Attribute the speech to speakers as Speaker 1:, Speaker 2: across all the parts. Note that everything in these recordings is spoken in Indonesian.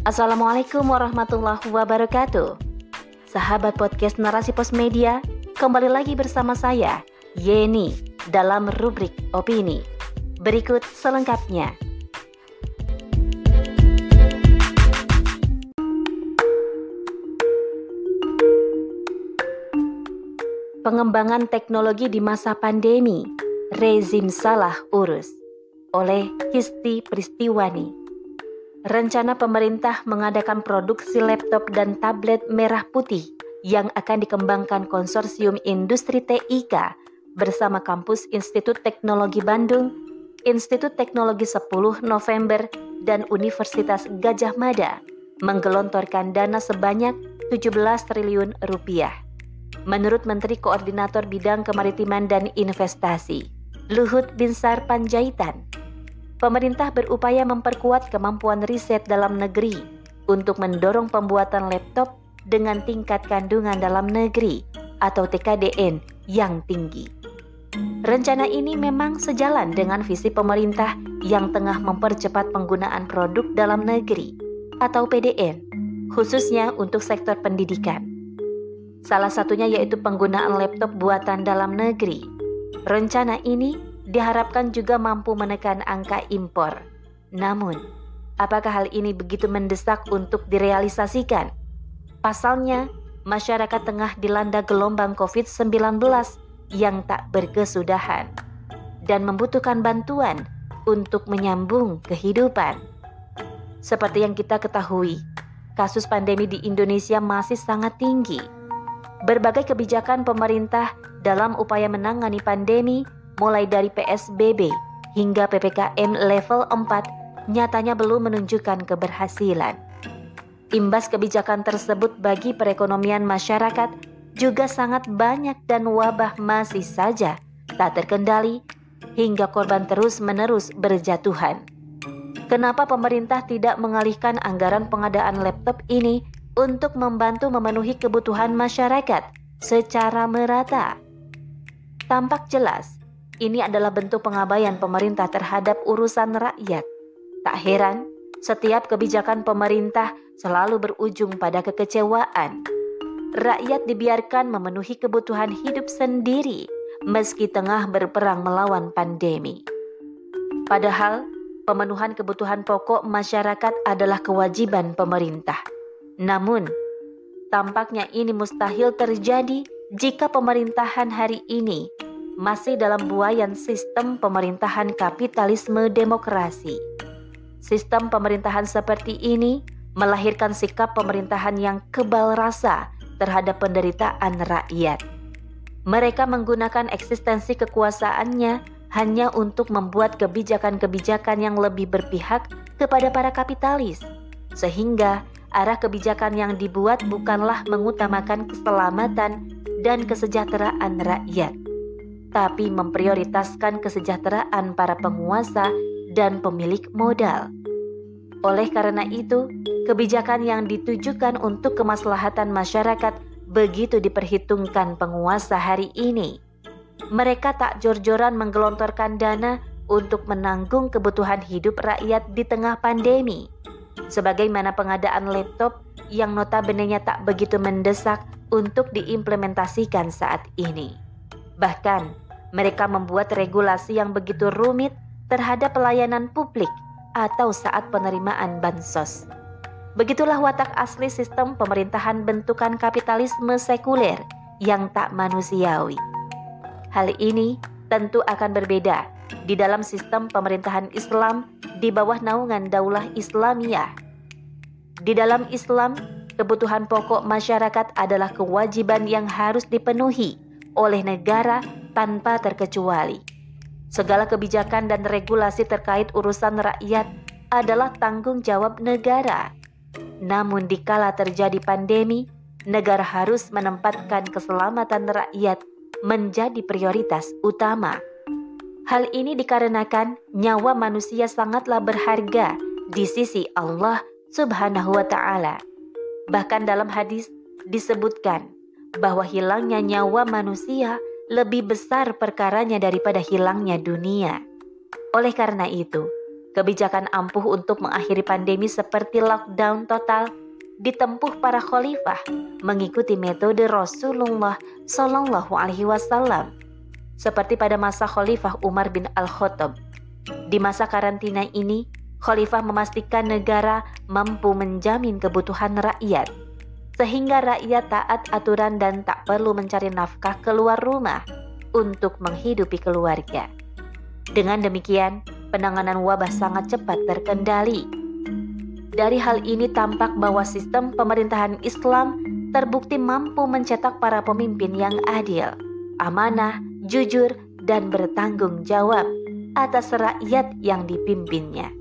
Speaker 1: Assalamualaikum warahmatullahi wabarakatuh. Sahabat podcast Narasi Pos Media, kembali lagi bersama saya, Yeni, dalam rubrik opini. Berikut selengkapnya. Pengembangan teknologi di masa pandemi, rezim salah urus oleh Histi Pristiwani. Rencana pemerintah mengadakan produksi laptop dan tablet merah putih yang akan dikembangkan konsorsium industri TIK bersama kampus Institut Teknologi Bandung, Institut Teknologi 10 November, dan Universitas Gajah Mada menggelontorkan dana sebanyak 17 triliun rupiah. Menurut Menteri Koordinator Bidang Kemaritiman dan Investasi, Luhut Binsar Panjaitan, pemerintah berupaya memperkuat kemampuan riset dalam negeri untuk mendorong pembuatan laptop dengan tingkat kandungan dalam negeri atau TKDN yang tinggi. Rencana ini memang sejalan dengan visi pemerintah yang tengah mempercepat penggunaan produk dalam negeri atau PDN, khususnya untuk sektor pendidikan. Salah satunya yaitu penggunaan laptop buatan dalam negeri. Rencana ini diharapkan juga mampu menekan angka impor. Namun, apakah hal ini begitu mendesak untuk direalisasikan? Pasalnya, masyarakat tengah dilanda gelombang COVID-19 yang tak berkesudahan dan membutuhkan bantuan untuk menyambung kehidupan. Seperti yang kita ketahui, kasus pandemi di Indonesia masih sangat tinggi. Berbagai kebijakan pemerintah dalam upaya menangani pandemi mulai dari PSBB hingga PPKM level 4 nyatanya belum menunjukkan keberhasilan. Imbas kebijakan tersebut bagi perekonomian masyarakat juga sangat banyak dan wabah masih saja tak terkendali hingga korban terus-menerus berjatuhan. Kenapa pemerintah tidak mengalihkan anggaran pengadaan laptop ini untuk membantu memenuhi kebutuhan masyarakat secara merata? Tampak jelas ini adalah bentuk pengabaian pemerintah terhadap urusan rakyat. Tak heran, setiap kebijakan pemerintah selalu berujung pada kekecewaan. Rakyat dibiarkan memenuhi kebutuhan hidup sendiri meski tengah berperang melawan pandemi. Padahal, pemenuhan kebutuhan pokok masyarakat adalah kewajiban pemerintah. Namun, tampaknya ini mustahil terjadi jika pemerintahan hari ini masih dalam buayan sistem pemerintahan kapitalisme demokrasi. Sistem pemerintahan seperti ini melahirkan sikap pemerintahan yang kebal rasa terhadap penderitaan rakyat. Mereka menggunakan eksistensi kekuasaannya hanya untuk membuat kebijakan-kebijakan yang lebih berpihak kepada para kapitalis, sehingga arah kebijakan yang dibuat bukanlah mengutamakan keselamatan dan kesejahteraan rakyat tapi memprioritaskan kesejahteraan para penguasa dan pemilik modal. Oleh karena itu, kebijakan yang ditujukan untuk kemaslahatan masyarakat begitu diperhitungkan penguasa hari ini. Mereka tak jor-joran menggelontorkan dana untuk menanggung kebutuhan hidup rakyat di tengah pandemi. Sebagaimana pengadaan laptop yang notabene tak begitu mendesak untuk diimplementasikan saat ini. Bahkan, mereka membuat regulasi yang begitu rumit terhadap pelayanan publik atau saat penerimaan bansos. Begitulah watak asli sistem pemerintahan bentukan kapitalisme sekuler yang tak manusiawi. Hal ini tentu akan berbeda di dalam sistem pemerintahan Islam di bawah naungan Daulah Islamiyah. Di dalam Islam, kebutuhan pokok masyarakat adalah kewajiban yang harus dipenuhi oleh negara tanpa terkecuali. Segala kebijakan dan regulasi terkait urusan rakyat adalah tanggung jawab negara. Namun dikala terjadi pandemi, negara harus menempatkan keselamatan rakyat menjadi prioritas utama. Hal ini dikarenakan nyawa manusia sangatlah berharga di sisi Allah Subhanahu wa taala. Bahkan dalam hadis disebutkan bahwa hilangnya nyawa manusia lebih besar perkaranya daripada hilangnya dunia. Oleh karena itu, Kebijakan ampuh untuk mengakhiri pandemi seperti lockdown total ditempuh para khalifah mengikuti metode Rasulullah Shallallahu Alaihi Wasallam seperti pada masa Khalifah Umar bin Al-Khattab. Di masa karantina ini, Khalifah memastikan negara mampu menjamin kebutuhan rakyat, sehingga rakyat taat aturan dan tak perlu mencari nafkah keluar rumah untuk menghidupi keluarga. Dengan demikian, penanganan wabah sangat cepat terkendali. Dari hal ini tampak bahwa sistem pemerintahan Islam terbukti mampu mencetak para pemimpin yang adil, amanah, jujur, dan bertanggung jawab atas rakyat yang dipimpinnya.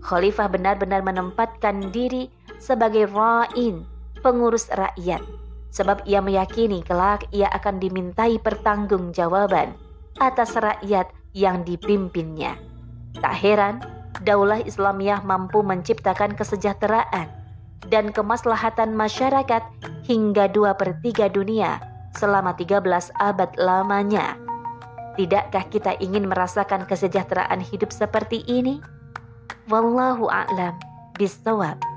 Speaker 1: Khalifah benar-benar menempatkan diri sebagai ra'in, pengurus rakyat, sebab ia meyakini kelak ia akan dimintai pertanggungjawaban atas rakyat yang dipimpinnya. Tak heran, Daulah Islamiyah mampu menciptakan kesejahteraan dan kemaslahatan masyarakat hingga dua per tiga dunia selama 13 abad lamanya. Tidakkah kita ingin merasakan kesejahteraan hidup seperti ini? Wallahu a'lam bisawab.